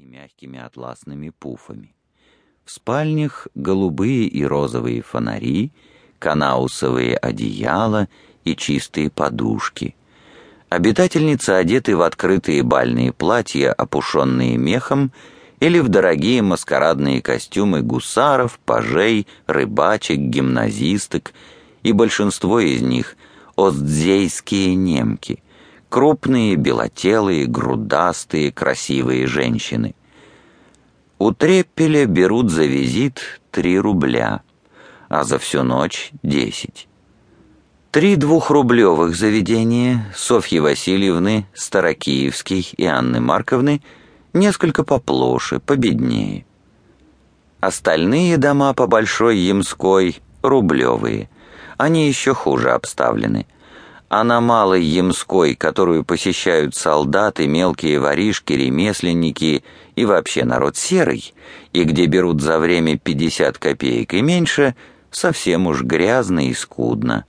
и мягкими атласными пуфами. В спальнях голубые и розовые фонари, канаусовые одеяла и чистые подушки. Обитательницы одеты в открытые бальные платья, опушенные мехом, или в дорогие маскарадные костюмы гусаров, пажей, рыбачек, гимназисток, и большинство из них — остзейские немки, крупные, белотелые, грудастые, красивые женщины. У Треппеля берут за визит три рубля, а за всю ночь — десять. Три двухрублевых заведения Софьи Васильевны, Старокиевской и Анны Марковны — несколько поплоше, победнее. Остальные дома по Большой Ямской — рублевые. Они еще хуже обставлены. А на Ямской, которую посещают солдаты, мелкие воришки, ремесленники и вообще народ серый, и где берут за время 50 копеек и меньше, совсем уж грязно и скудно.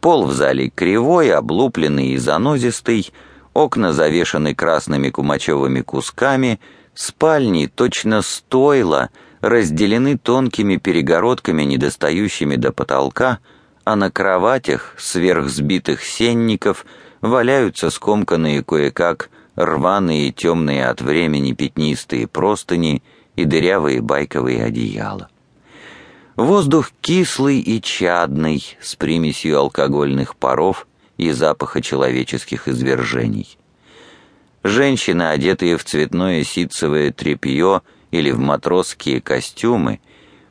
Пол в зале кривой, облупленный и занозистый — окна завешаны красными кумачевыми кусками, спальни точно стойла, разделены тонкими перегородками, недостающими до потолка, а на кроватях сверхсбитых сенников валяются скомканные кое-как рваные темные от времени пятнистые простыни и дырявые байковые одеяла. Воздух кислый и чадный, с примесью алкогольных паров, и запаха человеческих извержений. Женщины, одетые в цветное ситцевое тряпье или в матросские костюмы,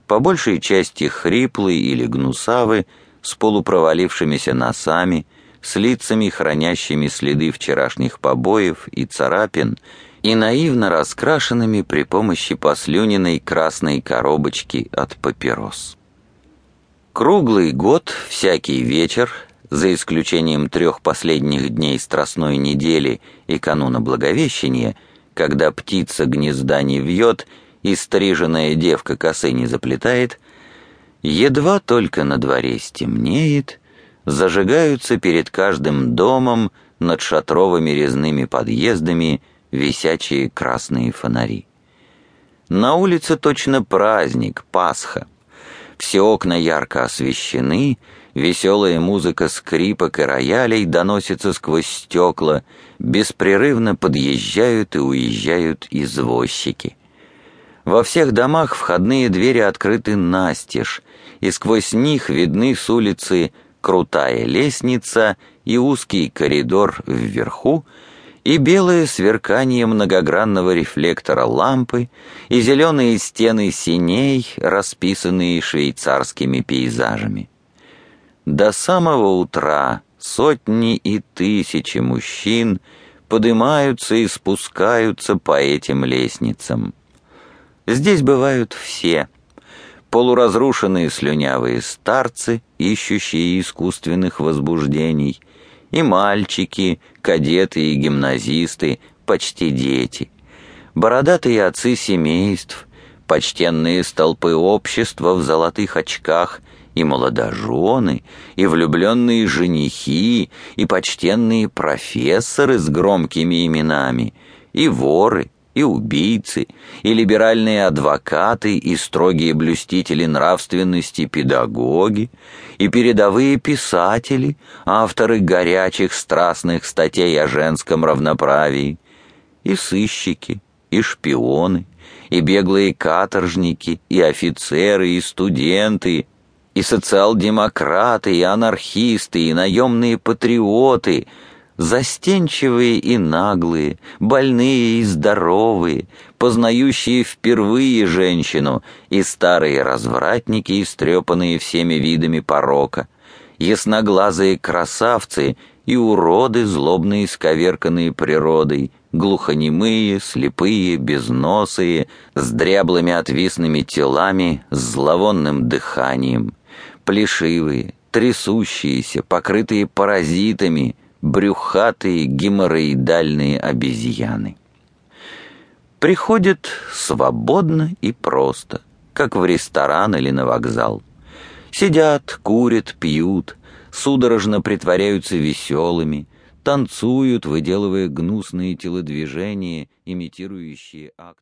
по большей части хриплые или гнусавы, с полупровалившимися носами, с лицами, хранящими следы вчерашних побоев и царапин, и наивно раскрашенными при помощи послюненной красной коробочки от папирос. Круглый год, всякий вечер, за исключением трех последних дней Страстной недели и кануна Благовещения, когда птица гнезда не вьет и стриженная девка косы не заплетает, едва только на дворе стемнеет, зажигаются перед каждым домом над шатровыми резными подъездами висячие красные фонари. На улице точно праздник, Пасха. Все окна ярко освещены, Веселая музыка скрипок и роялей доносится сквозь стекла, беспрерывно подъезжают и уезжают извозчики. Во всех домах входные двери открыты настежь, и сквозь них видны с улицы крутая лестница и узкий коридор вверху, и белое сверкание многогранного рефлектора лампы, и зеленые стены синей, расписанные швейцарскими пейзажами. До самого утра сотни и тысячи мужчин поднимаются и спускаются по этим лестницам. Здесь бывают все. Полуразрушенные слюнявые старцы, ищущие искусственных возбуждений, и мальчики, кадеты и гимназисты, почти дети, бородатые отцы семейств, почтенные столпы общества в золотых очках — и молодожены, и влюбленные женихи, и почтенные профессоры с громкими именами, и воры, и убийцы, и либеральные адвокаты, и строгие блюстители нравственности педагоги, и передовые писатели, авторы горячих страстных статей о женском равноправии, и сыщики, и шпионы, и беглые каторжники, и офицеры, и студенты, и социал-демократы, и анархисты, и наемные патриоты, застенчивые и наглые, больные и здоровые, познающие впервые женщину, и старые развратники, истрепанные всеми видами порока, ясноглазые красавцы и уроды, злобные сковерканные природой, глухонемые, слепые, безносые, с дряблыми отвисными телами, с зловонным дыханием — плешивые, трясущиеся, покрытые паразитами, брюхатые геморроидальные обезьяны. Приходят свободно и просто, как в ресторан или на вокзал. Сидят, курят, пьют, судорожно притворяются веселыми, танцуют, выделывая гнусные телодвижения, имитирующие акт